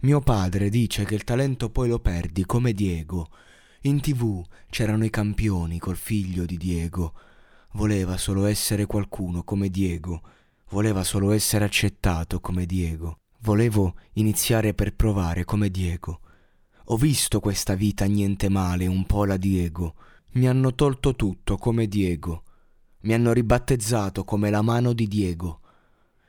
Mio padre dice che il talento poi lo perdi come Diego. In tv c'erano i campioni col figlio di Diego. Voleva solo essere qualcuno come Diego. Voleva solo essere accettato come Diego. Volevo iniziare per provare come Diego. Ho visto questa vita niente male, un po' la Diego. Mi hanno tolto tutto come Diego. Mi hanno ribattezzato come la mano di Diego.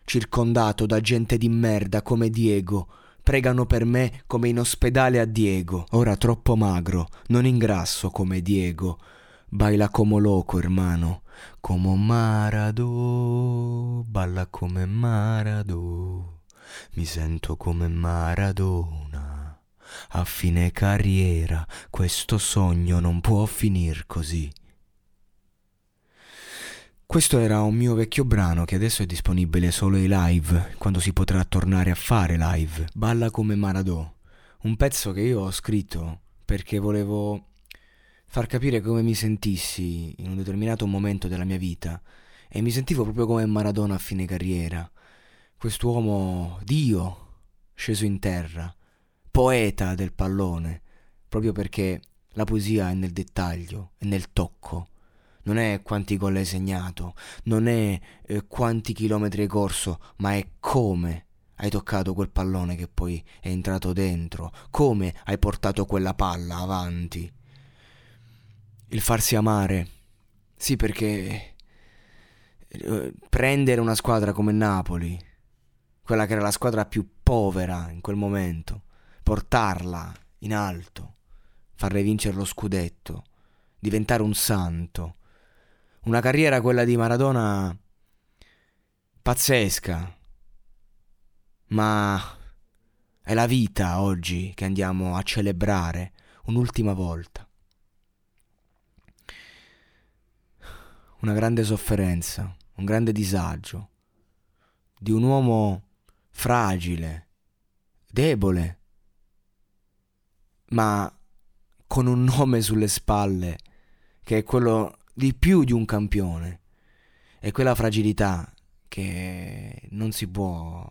Circondato da gente di merda come Diego pregano per me come in ospedale a Diego. Ora troppo magro, non ingrasso come Diego. Baila come loco, hermano. Come Marado, balla come Marado. Mi sento come Maradona. A fine carriera questo sogno non può finir così. Questo era un mio vecchio brano che adesso è disponibile solo ai live, quando si potrà tornare a fare live. Balla come Maradò. Un pezzo che io ho scritto perché volevo far capire come mi sentissi in un determinato momento della mia vita e mi sentivo proprio come Maradona a fine carriera. Quest'uomo Dio sceso in terra, poeta del pallone, proprio perché la poesia è nel dettaglio, è nel tocco non è quanti gol hai segnato, non è eh, quanti chilometri hai corso, ma è come hai toccato quel pallone che poi è entrato dentro, come hai portato quella palla avanti. Il farsi amare, sì perché eh, prendere una squadra come Napoli, quella che era la squadra più povera in quel momento, portarla in alto, farle vincere lo scudetto, diventare un santo, una carriera quella di Maradona pazzesca. Ma è la vita oggi che andiamo a celebrare un'ultima volta. Una grande sofferenza, un grande disagio di un uomo fragile, debole, ma con un nome sulle spalle che è quello di più di un campione. È quella fragilità che non si può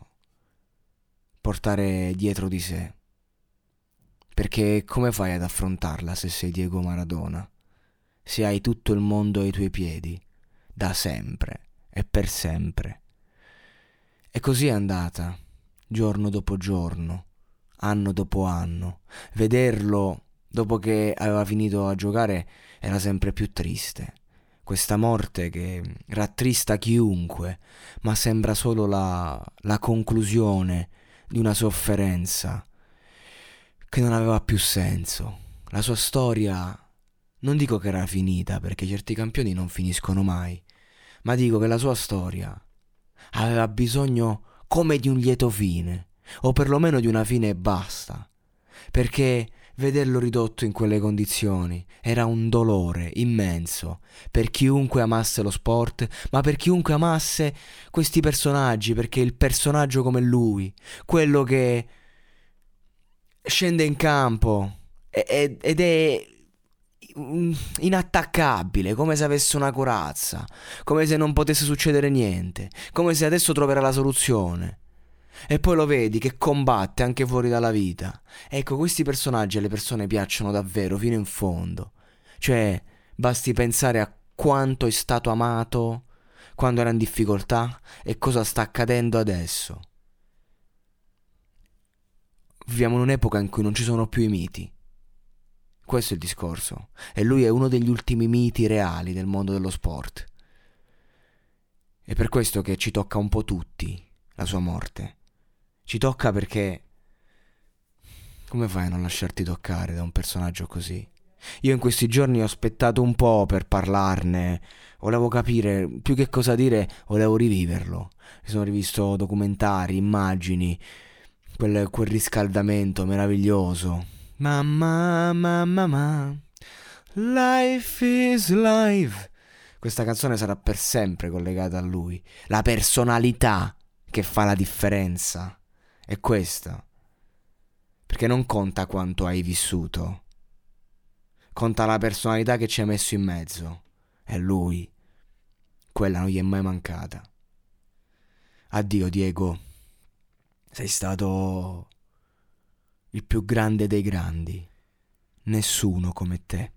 portare dietro di sé. Perché come fai ad affrontarla se sei Diego Maradona? Se hai tutto il mondo ai tuoi piedi, da sempre e per sempre. E così è andata, giorno dopo giorno, anno dopo anno. Vederlo dopo che aveva finito a giocare era sempre più triste. Questa morte che rattrista chiunque, ma sembra solo la, la conclusione di una sofferenza che non aveva più senso. La sua storia non dico che era finita, perché certi campioni non finiscono mai, ma dico che la sua storia aveva bisogno come di un lieto fine, o perlomeno di una fine e basta, perché Vederlo ridotto in quelle condizioni era un dolore immenso per chiunque amasse lo sport, ma per chiunque amasse questi personaggi, perché il personaggio come lui, quello che scende in campo ed è inattaccabile, come se avesse una corazza, come se non potesse succedere niente, come se adesso troverà la soluzione. E poi lo vedi che combatte anche fuori dalla vita. Ecco, questi personaggi alle persone piacciono davvero fino in fondo. Cioè, basti pensare a quanto è stato amato quando era in difficoltà e cosa sta accadendo adesso. Viviamo in un'epoca in cui non ci sono più i miti. Questo è il discorso. E lui è uno degli ultimi miti reali del mondo dello sport. È per questo che ci tocca un po' tutti la sua morte. Ci tocca perché... Come fai a non lasciarti toccare da un personaggio così? Io in questi giorni ho aspettato un po' per parlarne, volevo capire più che cosa dire, volevo riviverlo. Mi sono rivisto documentari, immagini, quel, quel riscaldamento meraviglioso. Mamma, mamma, mamma, life is life. Questa canzone sarà per sempre collegata a lui. La personalità che fa la differenza è questa. Perché non conta quanto hai vissuto, conta la personalità che ci hai messo in mezzo. È lui. Quella non gli è mai mancata. Addio Diego. Sei stato il più grande dei grandi, nessuno come te.